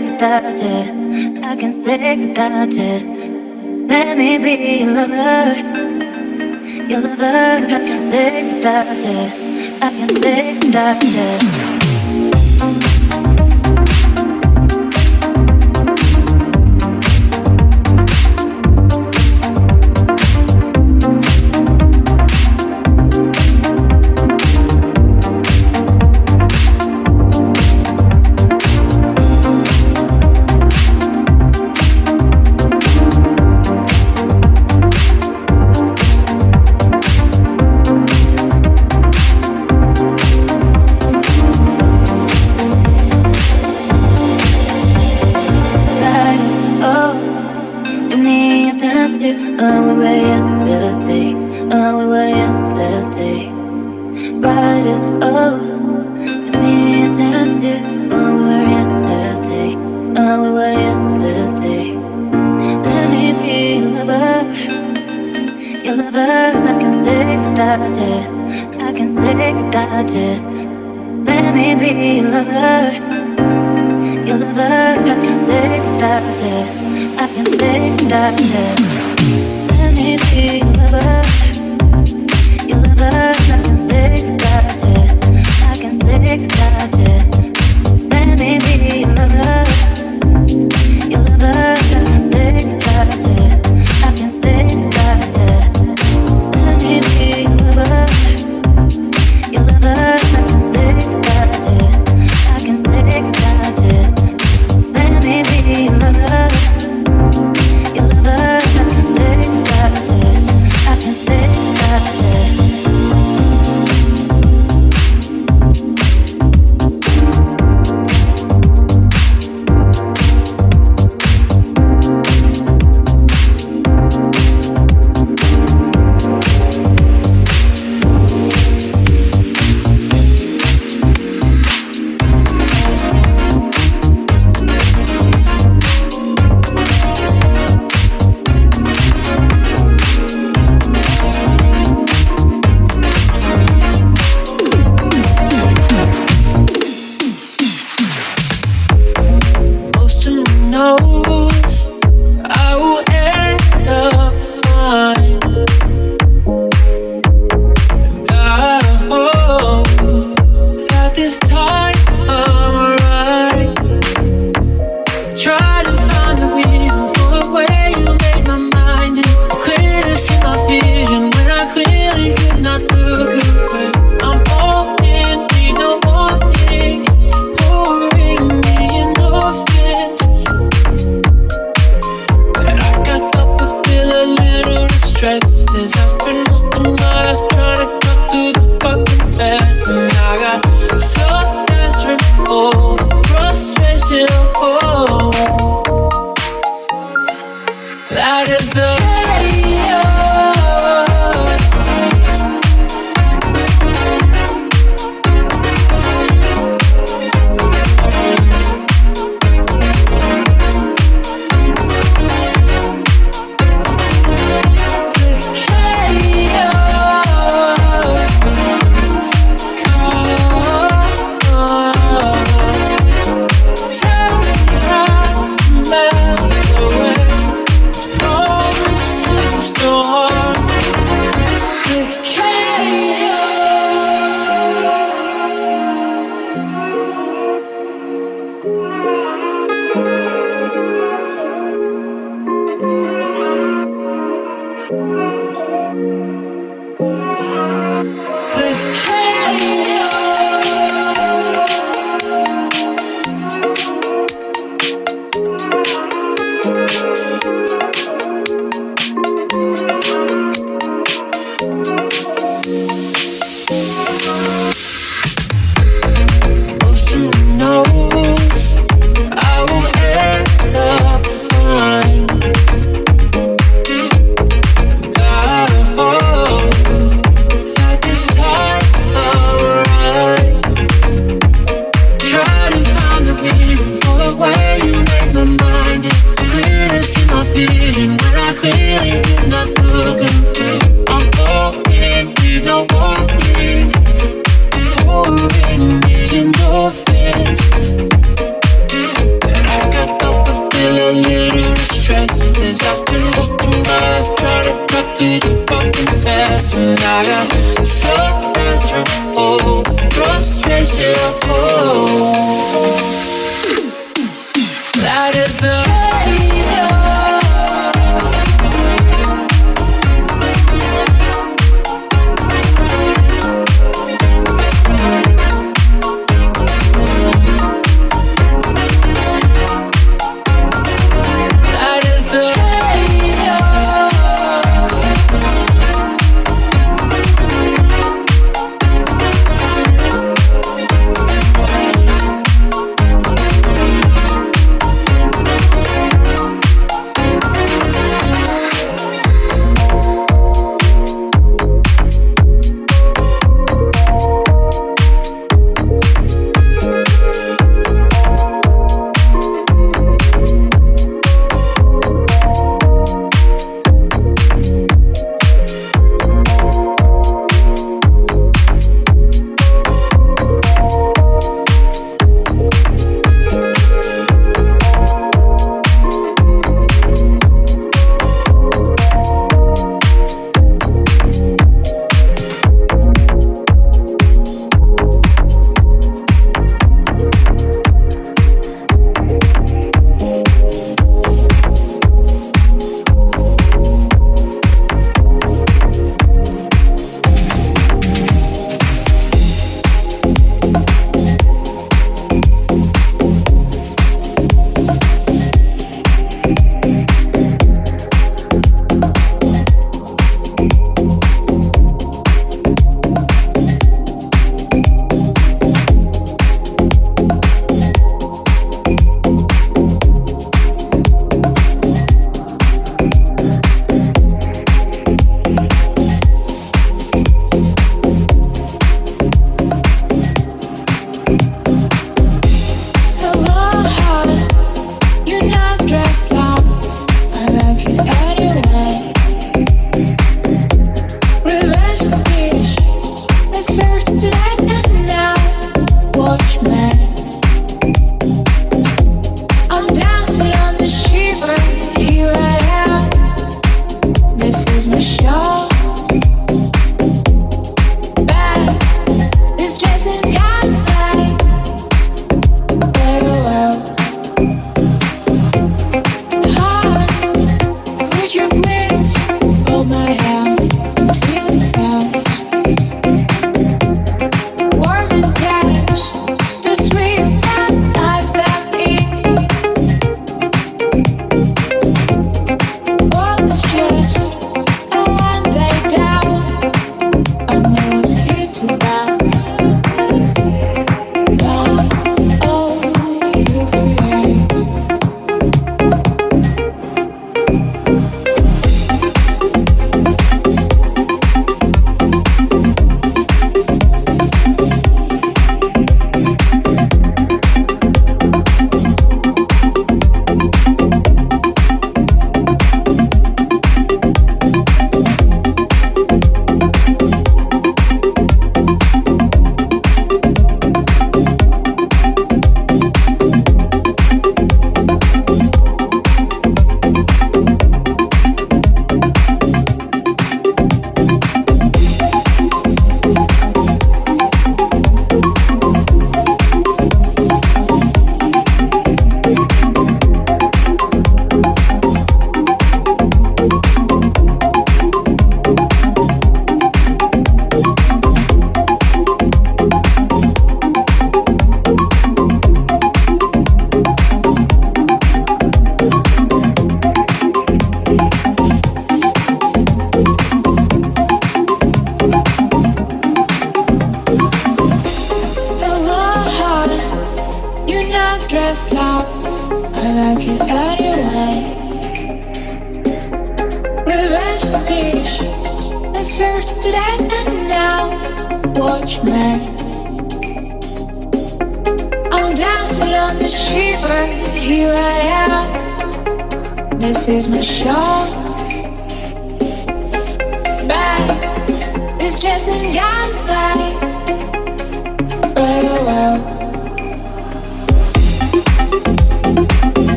without you. I can stay without you Let me be your lover. Your lover, cause I can't stay without you. I can't stay without you.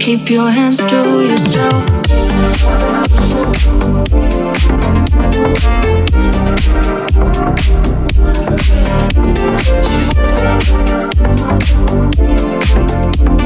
Keep your hands to yourself.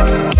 Thank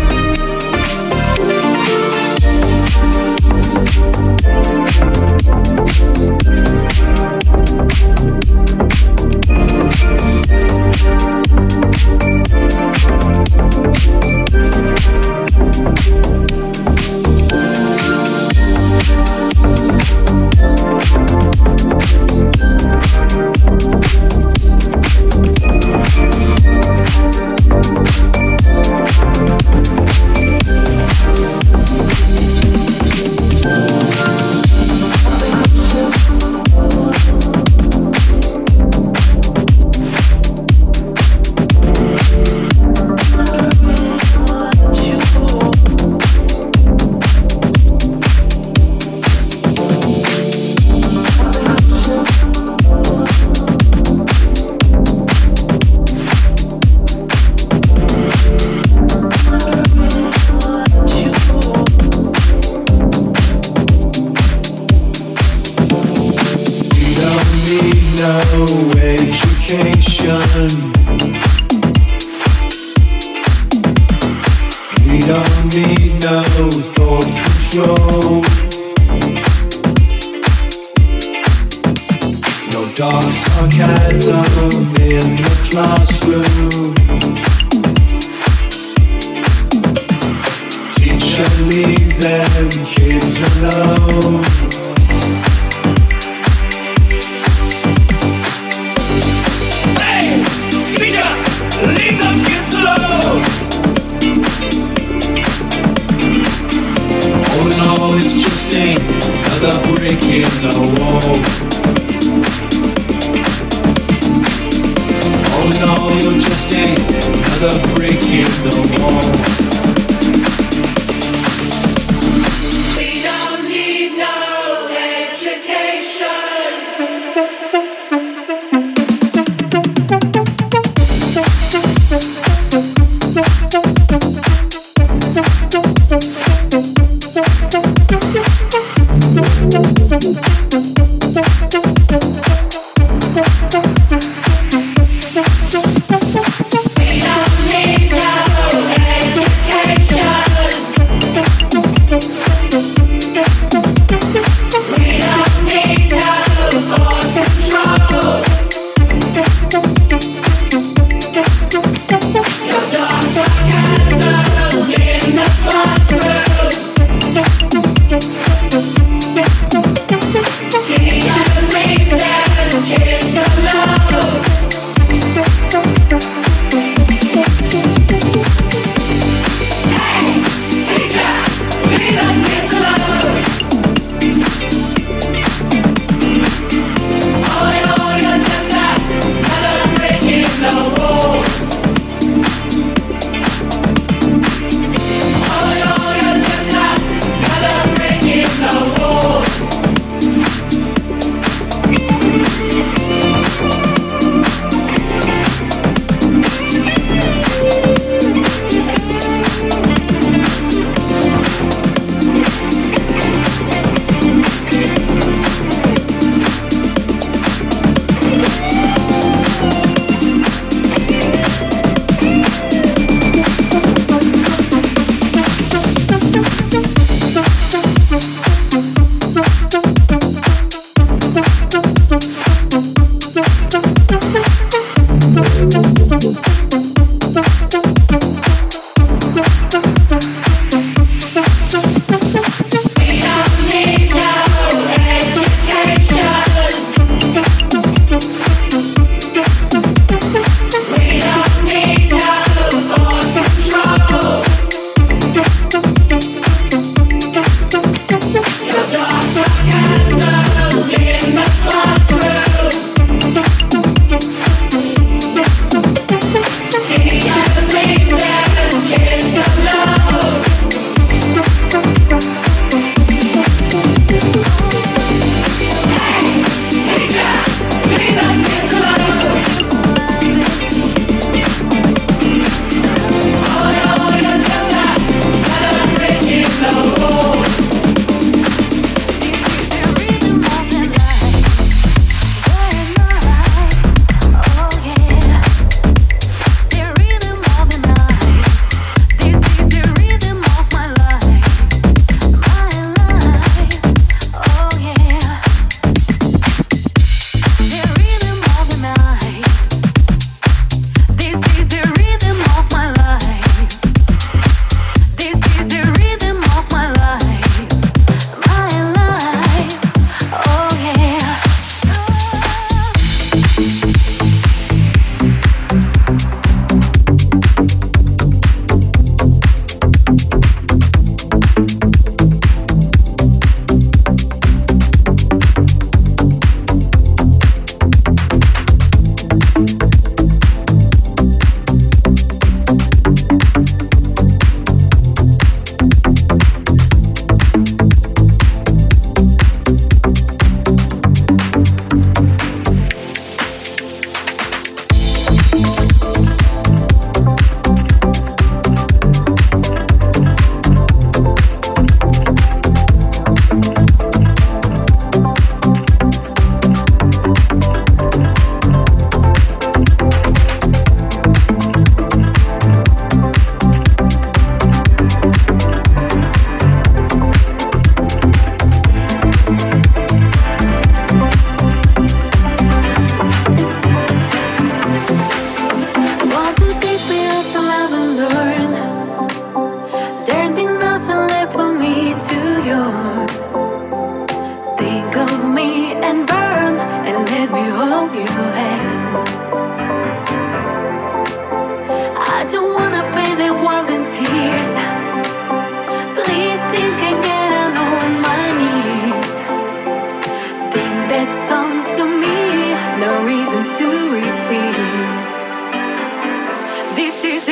see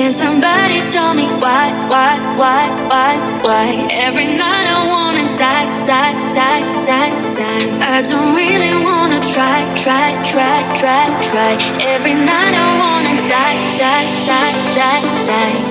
Can somebody tell me why, why, why, why, why? Every night I wanna die, die, die, die, die. I don't really wanna try, try, try, try, try. Every night I wanna die, die, die, die, die.